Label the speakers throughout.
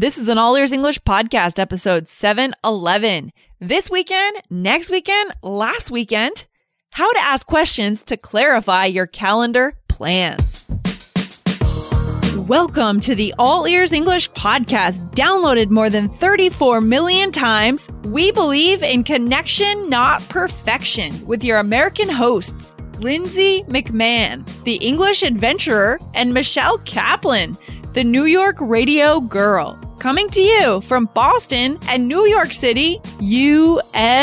Speaker 1: This is an All Ears English podcast, episode 711. This weekend, next weekend, last weekend, how to ask questions to clarify your calendar plans. Welcome to the All Ears English podcast, downloaded more than 34 million times. We believe in connection, not perfection, with your American hosts, Lindsay McMahon, the English adventurer, and Michelle Kaplan the New York Radio Girl, coming to you from Boston and New York City, USA.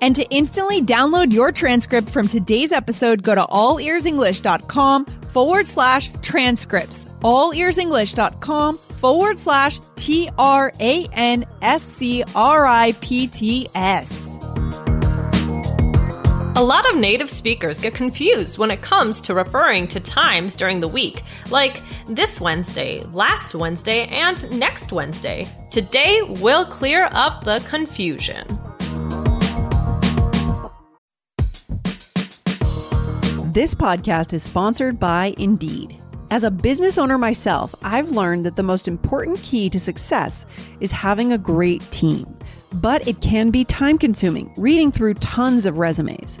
Speaker 1: And to instantly download your transcript from today's episode, go to allearsenglish.com forward slash transcripts. Allearsenglish.com forward slash T R A N S C R I P T S.
Speaker 2: A lot of native speakers get confused when it comes to referring to times during the week, like this Wednesday, last Wednesday, and next Wednesday. Today, we'll clear up the confusion.
Speaker 1: This podcast is sponsored by Indeed. As a business owner myself, I've learned that the most important key to success is having a great team. But it can be time consuming reading through tons of resumes.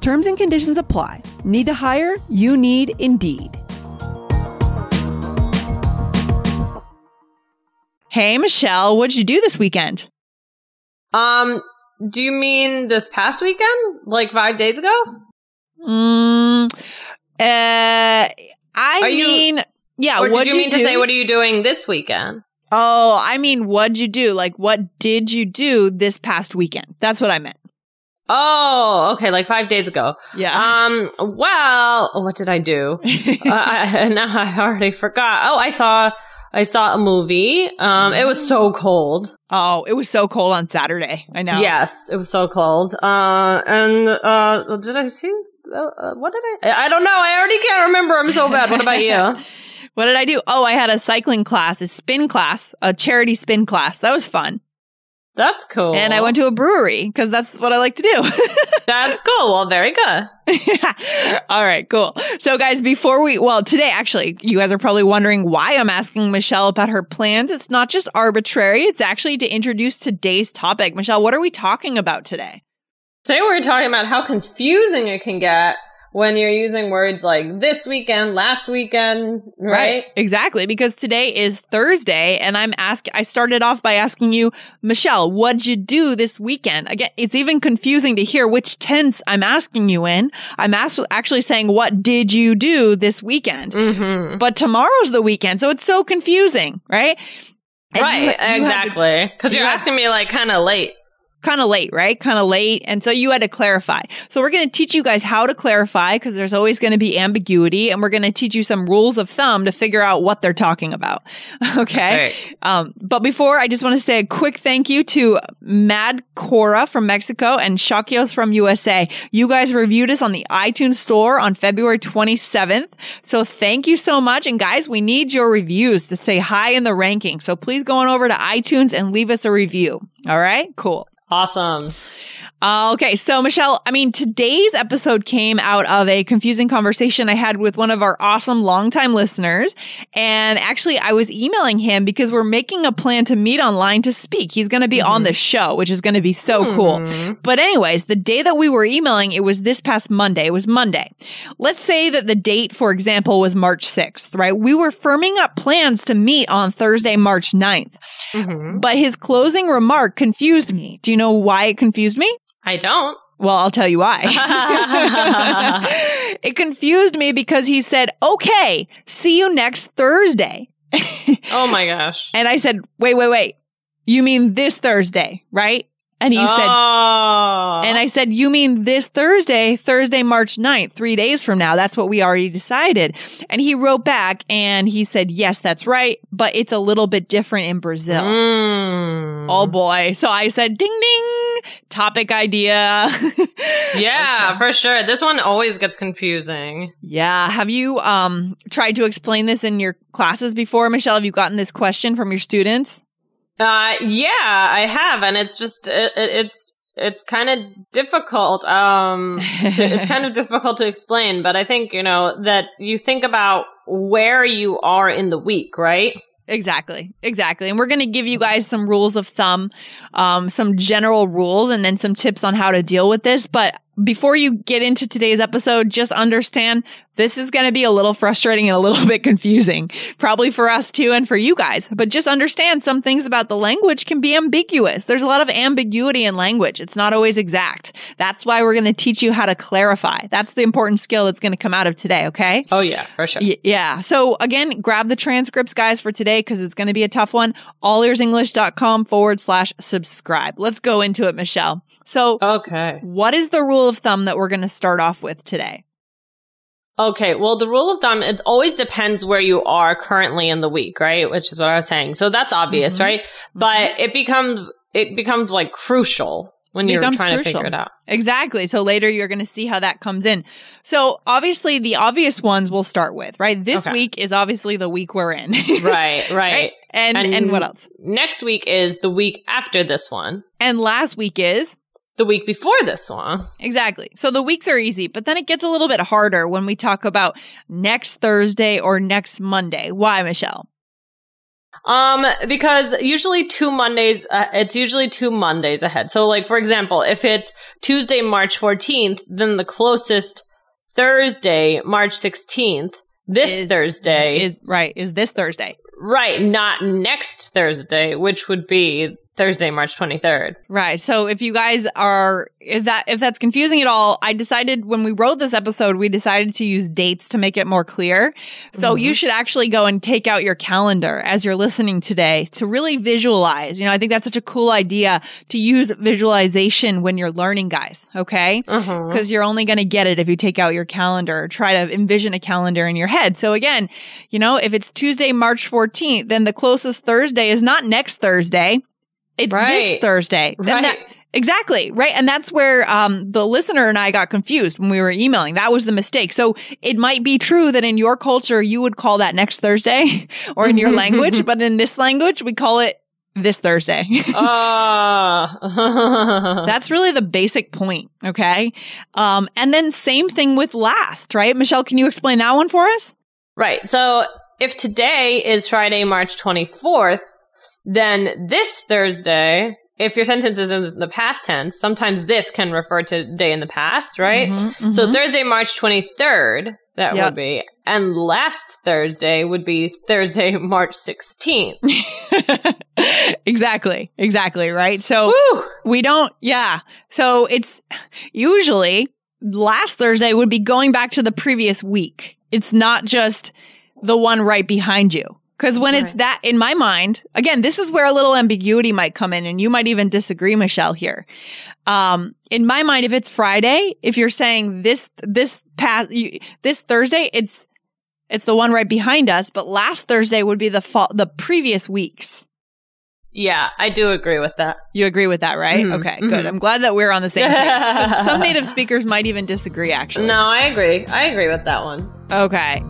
Speaker 1: Terms and conditions apply. Need to hire? You need Indeed. Hey, Michelle, what'd you do this weekend?
Speaker 2: Um, do you mean this past weekend? Like five days ago?
Speaker 1: Mm, uh, I
Speaker 2: Are you-
Speaker 1: mean, yeah, what
Speaker 2: did you mean
Speaker 1: do?
Speaker 2: to say, what are you doing this weekend?
Speaker 1: oh, I mean, what'd you do? Like, what did you do this past weekend? That's what I meant.
Speaker 2: Oh, okay, like five days ago.
Speaker 1: Yeah.
Speaker 2: Um, well, what did I do? uh, I, now I already forgot. Oh, I saw, I saw a movie. Um, it was so cold.
Speaker 1: oh, it was so cold on Saturday. I know.
Speaker 2: Yes, it was so cold. Uh, and, uh, did I see? Uh, uh, what did I? I don't know. I already can't remember. I'm so bad. What about you?
Speaker 1: What did I do? Oh, I had a cycling class, a spin class, a charity spin class. That was fun.
Speaker 2: That's cool.
Speaker 1: And I went to a brewery because that's what I like to do.
Speaker 2: That's cool. Well, very good.
Speaker 1: yeah. All right, cool. So, guys, before we, well, today, actually, you guys are probably wondering why I'm asking Michelle about her plans. It's not just arbitrary, it's actually to introduce today's topic. Michelle, what are we talking about today?
Speaker 2: Today we're talking about how confusing it can get when you're using words like this weekend, last weekend, right?
Speaker 1: Exactly. Because today is Thursday and I'm asking, I started off by asking you, Michelle, what'd you do this weekend? Again, it's even confusing to hear which tense I'm asking you in. I'm as- actually saying, what did you do this weekend?
Speaker 2: Mm-hmm.
Speaker 1: But tomorrow's the weekend. So it's so confusing, right? And
Speaker 2: Right,
Speaker 1: you- you
Speaker 2: exactly. Because
Speaker 1: you
Speaker 2: you're asking me like kind of late.
Speaker 1: Kind of late, right? Kind of late. And so you had to clarify. So we're going to teach you guys how to clarify because there's always going to be ambiguity and we're going to teach you some rules of thumb to figure out what they're talking about. okay.
Speaker 2: Right.
Speaker 1: Um, but before I just want to say a quick thank you to Mad Cora from Mexico and Shakios from USA. You guys reviewed us on the iTunes store on February 27th. So thank you so much. And guys, we need your reviews to stay high in the ranking. So please go on over to iTunes and leave us a review. All right. Cool.
Speaker 2: Awesome.
Speaker 1: Uh, okay, so Michelle, I mean, today's episode came out of a confusing conversation I had with one of our awesome longtime listeners. And actually, I was emailing him because we're making a plan to meet online to speak. He's going to be on the show, which is going to be so cool. But, anyways, the day that we were emailing, it was this past Monday. It was Monday. Let's say that the date, for example, was March 6th, right? We were firming up plans to meet on Thursday, March 9th.
Speaker 2: Mhm.
Speaker 1: But his closing remark confused me. Do you know why it confused me?
Speaker 2: I don't.
Speaker 1: Well, I'll tell you why. it confused me because he said, okay, see you next Thursday.
Speaker 2: oh my gosh.
Speaker 1: And I said, wait, wait, wait. You mean this Thursday, right? And he
Speaker 2: oh.
Speaker 1: said, and I said, You mean this Thursday, Thursday, March 9th, three days from now? That's what we already decided. And he wrote back and he said, Yes, that's right, but it's a little bit different in Brazil.
Speaker 2: Mm.
Speaker 1: Oh boy. So I said, Ding, ding, topic idea.
Speaker 2: yeah, okay. for sure. This one always gets confusing.
Speaker 1: Yeah. Have you um tried to explain this in your classes before, Michelle? Have you gotten this question from your students?
Speaker 2: Uh, yeah, I have, and it's just it, it's it's kind of difficult. Um, to, it's kind of difficult to explain, but I think you know that you think about where you are in the week, right?
Speaker 1: Exactly, exactly. And we're going to give you guys some rules of thumb, um, some general rules, and then some tips on how to deal with this. But before you get into today's episode, just understand this is going to be a little frustrating and a little bit confusing, probably for us too and for you guys. But just understand some things about the language can be ambiguous. There's a lot of ambiguity in language. It's not always exact. That's why we're going to teach you how to clarify. That's the important skill that's going to come out of today. Okay.
Speaker 2: Oh yeah, for sure. Y-
Speaker 1: yeah. So again, grab the transcripts, guys, for today because it's going to be a tough one. Allearsenglish.com forward slash subscribe. Let's go into it, Michelle. So,
Speaker 2: okay.
Speaker 1: What is the rule of thumb that we're going to start off with today?
Speaker 2: Okay, well, the rule of thumb, it always depends where you are currently in the week, right? Which is what I was saying. So that's obvious, mm-hmm. right? But mm-hmm. it becomes, it becomes like crucial when you're trying crucial. to figure it out.
Speaker 1: Exactly. So later you're going to see how that comes in. So obviously the obvious ones we'll start with, right? This okay. week is obviously the week we're in.
Speaker 2: right, right, right.
Speaker 1: And, and and what else?
Speaker 2: Next week is the week after this one.
Speaker 1: And last week is
Speaker 2: the week before this one.
Speaker 1: Exactly. So the weeks are easy, but then it gets a little bit harder when we talk about next Thursday or next Monday. Why, Michelle?
Speaker 2: Um, because usually two Mondays, uh, it's usually two Mondays ahead. So like, for example, if it's Tuesday, March 14th, then the closest Thursday, March 16th, this is, Thursday
Speaker 1: is right, is this Thursday.
Speaker 2: Right, not next Thursday, which would be Thursday, March 23rd.
Speaker 1: Right. So if you guys are if that if that's confusing at all, I decided when we wrote this episode, we decided to use dates to make it more clear. So mm-hmm. you should actually go and take out your calendar as you're listening today to really visualize. You know, I think that's such a cool idea to use visualization when you're learning, guys, okay? Because uh-huh. you're only going to get it if you take out your calendar or try to envision a calendar in your head. So again, you know, if it's Tuesday, March 14th, then the closest Thursday is not next Thursday. It's right. this Thursday.
Speaker 2: Right.
Speaker 1: That, exactly. Right. And that's where um, the listener and I got confused when we were emailing. That was the mistake. So it might be true that in your culture, you would call that next Thursday or in your language, but in this language, we call it this Thursday.
Speaker 2: uh.
Speaker 1: That's really the basic point. Okay. Um, and then same thing with last, right? Michelle, can you explain that one for us?
Speaker 2: Right. So if today is Friday, March 24th, then this Thursday, if your sentence is in the past tense, sometimes this can refer to day in the past, right? Mm-hmm, mm-hmm. So Thursday, March 23rd, that yep. would be. And last Thursday would be Thursday, March 16th.
Speaker 1: exactly. Exactly. Right. So
Speaker 2: Woo!
Speaker 1: we don't, yeah. So it's usually last Thursday would be going back to the previous week. It's not just the one right behind you. Because when right. it's that, in my mind, again, this is where a little ambiguity might come in, and you might even disagree, Michelle. Here, um, in my mind, if it's Friday, if you're saying this this past you, this Thursday, it's it's the one right behind us, but last Thursday would be the fall, the previous weeks.
Speaker 2: Yeah, I do agree with that.
Speaker 1: You agree with that, right? Mm-hmm, okay, mm-hmm. good. I'm glad that we're on the same page. Some native speakers might even disagree, actually.
Speaker 2: No, I agree. I agree with that one.
Speaker 1: Okay.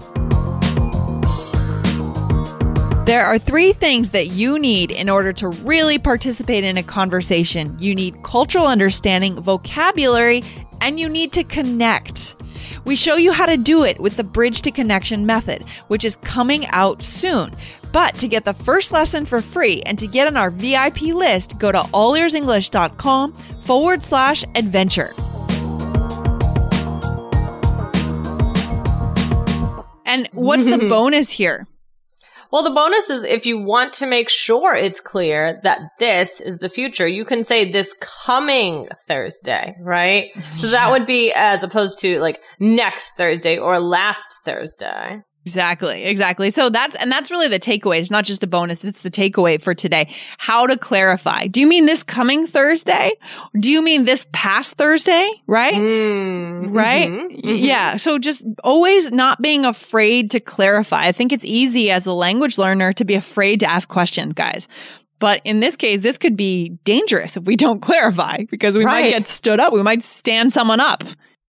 Speaker 1: There are three things that you need in order to really participate in a conversation. You need cultural understanding, vocabulary, and you need to connect. We show you how to do it with the Bridge to Connection method, which is coming out soon. But to get the first lesson for free and to get on our VIP list, go to allearsenglish.com forward slash adventure. And what's the bonus here?
Speaker 2: Well, the bonus is if you want to make sure it's clear that this is the future, you can say this coming Thursday, right? So that would be as opposed to like next Thursday or last Thursday.
Speaker 1: Exactly, exactly. So that's and that's really the takeaway. It's not just a bonus, it's the takeaway for today. How to clarify. Do you mean this coming Thursday? Do you mean this past Thursday? Right?
Speaker 2: Mm,
Speaker 1: Right?
Speaker 2: mhm, mhm.
Speaker 1: Yeah. So just always not being afraid to clarify. I think it's easy as a language learner to be afraid to ask questions, guys. But in this case, this could be dangerous if we don't clarify because we might get stood up. We might stand someone up.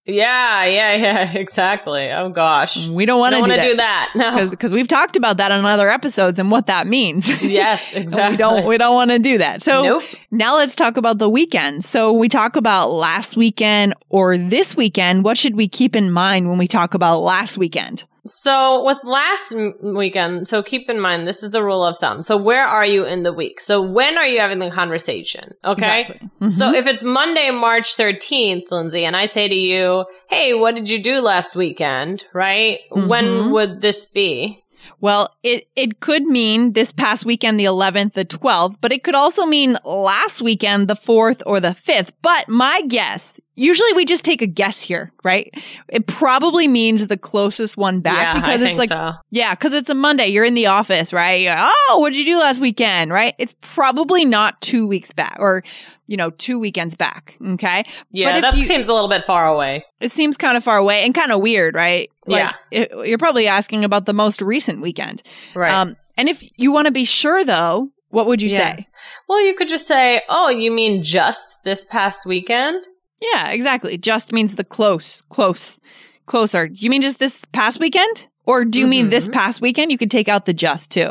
Speaker 2: Yeah, yeah, yeah, exactly. Oh gosh.
Speaker 1: We don't want to
Speaker 2: don't
Speaker 1: do that.
Speaker 2: No.
Speaker 1: because we've talked about that on other episodes and what that means.
Speaker 2: Yes, exactly.
Speaker 1: we don't we don't want to do that. So
Speaker 2: Nope.
Speaker 1: now let's talk about the weekend. So we talk about last weekend or this weekend. What should we keep in mind when we talk about last weekend?
Speaker 2: So with last weekend, so keep in mind this is the rule of thumb. So where are you in the week? So when are you having the conversation? Okay.
Speaker 1: Exactly. Mhm.
Speaker 2: So if it's Monday, March 13th, Lindsay, and I say to you, Hey, what did you do last weekend? Right? When
Speaker 1: Mhm.
Speaker 2: would this be?
Speaker 1: Well, it, it could mean this past weekend, the 11th, the 12th, but it could also mean last weekend, the 4th or the 5th. But my guess, usually we just take a guess here, right? It probably means the closest one back
Speaker 2: yeah,
Speaker 1: because
Speaker 2: I
Speaker 1: it's like,
Speaker 2: so.
Speaker 1: yeah, because it's a Monday. You're in the office, right? You're, oh, what did you do last weekend, right? It's probably not two weeks back or, you know, two weekends back. Okay.
Speaker 2: Yeah, that
Speaker 1: you-
Speaker 2: seems a little bit far away.
Speaker 1: It seems kind of far away and kind of weird, right? Like, it- you're probably asking about the most recent weekend.
Speaker 2: Right.
Speaker 1: Um, and if you want to be sure, though, what would you
Speaker 2: Yeah.
Speaker 1: say?
Speaker 2: well, you could just say, Oh, you mean just this past weekend?
Speaker 1: Yeah, exactly. Just means the close, close, closer. Do you mean just this past weekend? Or do you mean this
Speaker 2: Mhm.
Speaker 1: past weekend? You could take out the just too.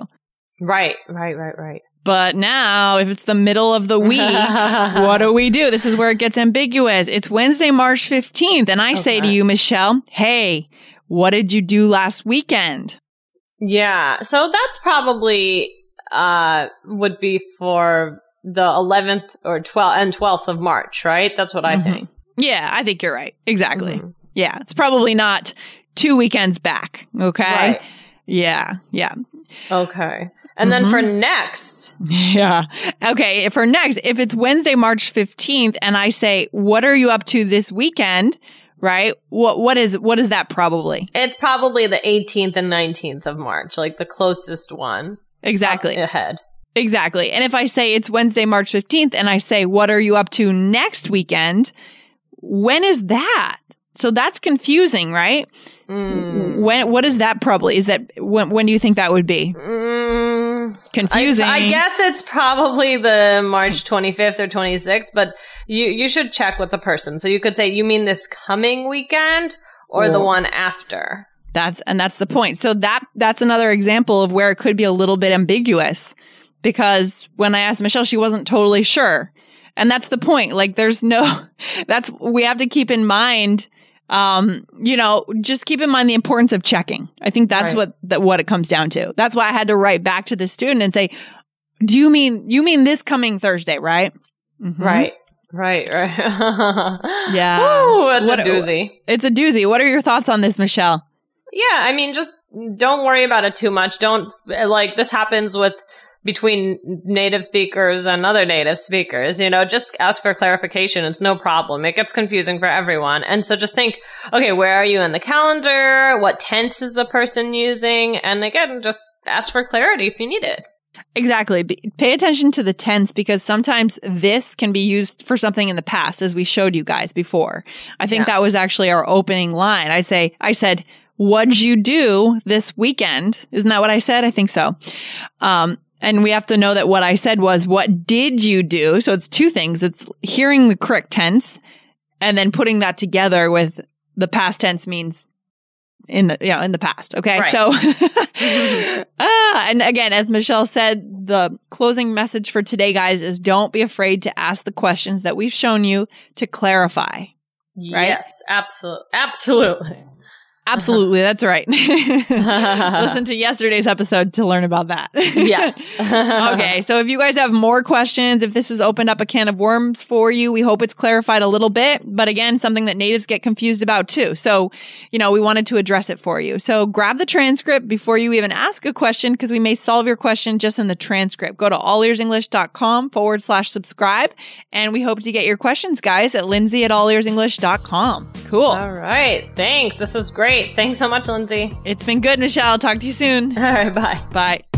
Speaker 2: Right, right, right, right.
Speaker 1: But now, if it's the middle of the week, what do we do? This is where it gets ambiguous. It's Wednesday, March 15th. And I say to you, Michelle, hey, what did you do last weekend?
Speaker 2: Yeah. So that's probably uh would be for the 11th or 12th and 12th of March, right? That's what I
Speaker 1: Mhm.
Speaker 2: think.
Speaker 1: Yeah, I think you're right. Exactly.
Speaker 2: Mhm.
Speaker 1: Yeah, it's probably not two weekends back. Okay.
Speaker 2: Right.
Speaker 1: Yeah. Yeah.
Speaker 2: Okay. And then for
Speaker 1: Mm-hmm.
Speaker 2: next,
Speaker 1: Yeah. Okay. For next, if it's Wednesday, March 15th, and I say, what are you up to this weekend? Right. What, what is, what is that probably?
Speaker 2: it's probably the 18th and 19th of March, like the closest one
Speaker 1: Exactly.
Speaker 2: ahead.
Speaker 1: Exactly. And if I say it's Wednesday, March 15th, and I say, what are you up to next weekend? When is that? So that's confusing, right?
Speaker 2: Mm.
Speaker 1: When, what is that probably? Is that, when, when do you think that would be?
Speaker 2: Mm.
Speaker 1: Confusing.
Speaker 2: I, I guess it's probably the March 25th or 26th, but you, you should check with the person. So you could say, you mean this coming weekend or the one after?
Speaker 1: That's and that's the point. So that that's another example of where it could be a little bit ambiguous because when I asked Michelle, she wasn't totally sure. And that's the point. Like there's no that's we have to keep in mind um you know just keep in mind the importance of checking. I think that's
Speaker 2: Right.
Speaker 1: what that what it comes down to. That's why I had to write back to the student and say, "Do you mean you mean this coming Thursday, right?" Mhm.
Speaker 2: Right. Right, right.
Speaker 1: Yeah.
Speaker 2: Ooh, that's
Speaker 1: What-
Speaker 2: a doozy.
Speaker 1: It's a doozy. What are your thoughts on this, Michelle?
Speaker 2: Yeah, I mean, just don't worry about it too much. Don't, like, this happens with between native speakers and other native speakers, you know, just ask for clarification. It's no problem. It gets confusing for everyone. And so just think, okay, where are you in the calendar? What tense is the person using? And again, just ask for clarity if you need it.
Speaker 1: Exactly. Be- pay attention to the tense because sometimes this can be used for something in the past, as we showed you guys before. I think
Speaker 2: Yeah.
Speaker 1: that was actually our opening line. I say, I said, what'd you do this weekend? Isn't that what I said? I think so. Um, and we have to know that what I said was, what did you do? So it's two things. It's hearing the correct tense and then putting that together with the past tense means in the you know in the past okay
Speaker 2: Right.
Speaker 1: so ah and again as michelle said the closing message for today guys is don't be afraid to ask the questions that we've shown you to clarify
Speaker 2: Yes, absolutely. Absolutely.
Speaker 1: Absolutely. That's right. Listen to yesterday's episode to learn about that.
Speaker 2: yes.
Speaker 1: okay. So if you guys have more questions, if this has opened up a can of worms for you, we hope it's clarified a little bit. But again, something that natives get confused about too. So, you know, we wanted to address it for you. So grab the transcript before you even ask a question because we may solve your question just in the transcript. Go to allearsenglish.com forward slash subscribe. And we hope to get your questions, guys, at lindsay at allearsenglish.com. Cool.
Speaker 2: All right. Thanks. This was great. Thanks so much, Lindsay.
Speaker 1: It's been good, Michelle. Talk to you soon.
Speaker 2: All right. Bye.
Speaker 1: Bye.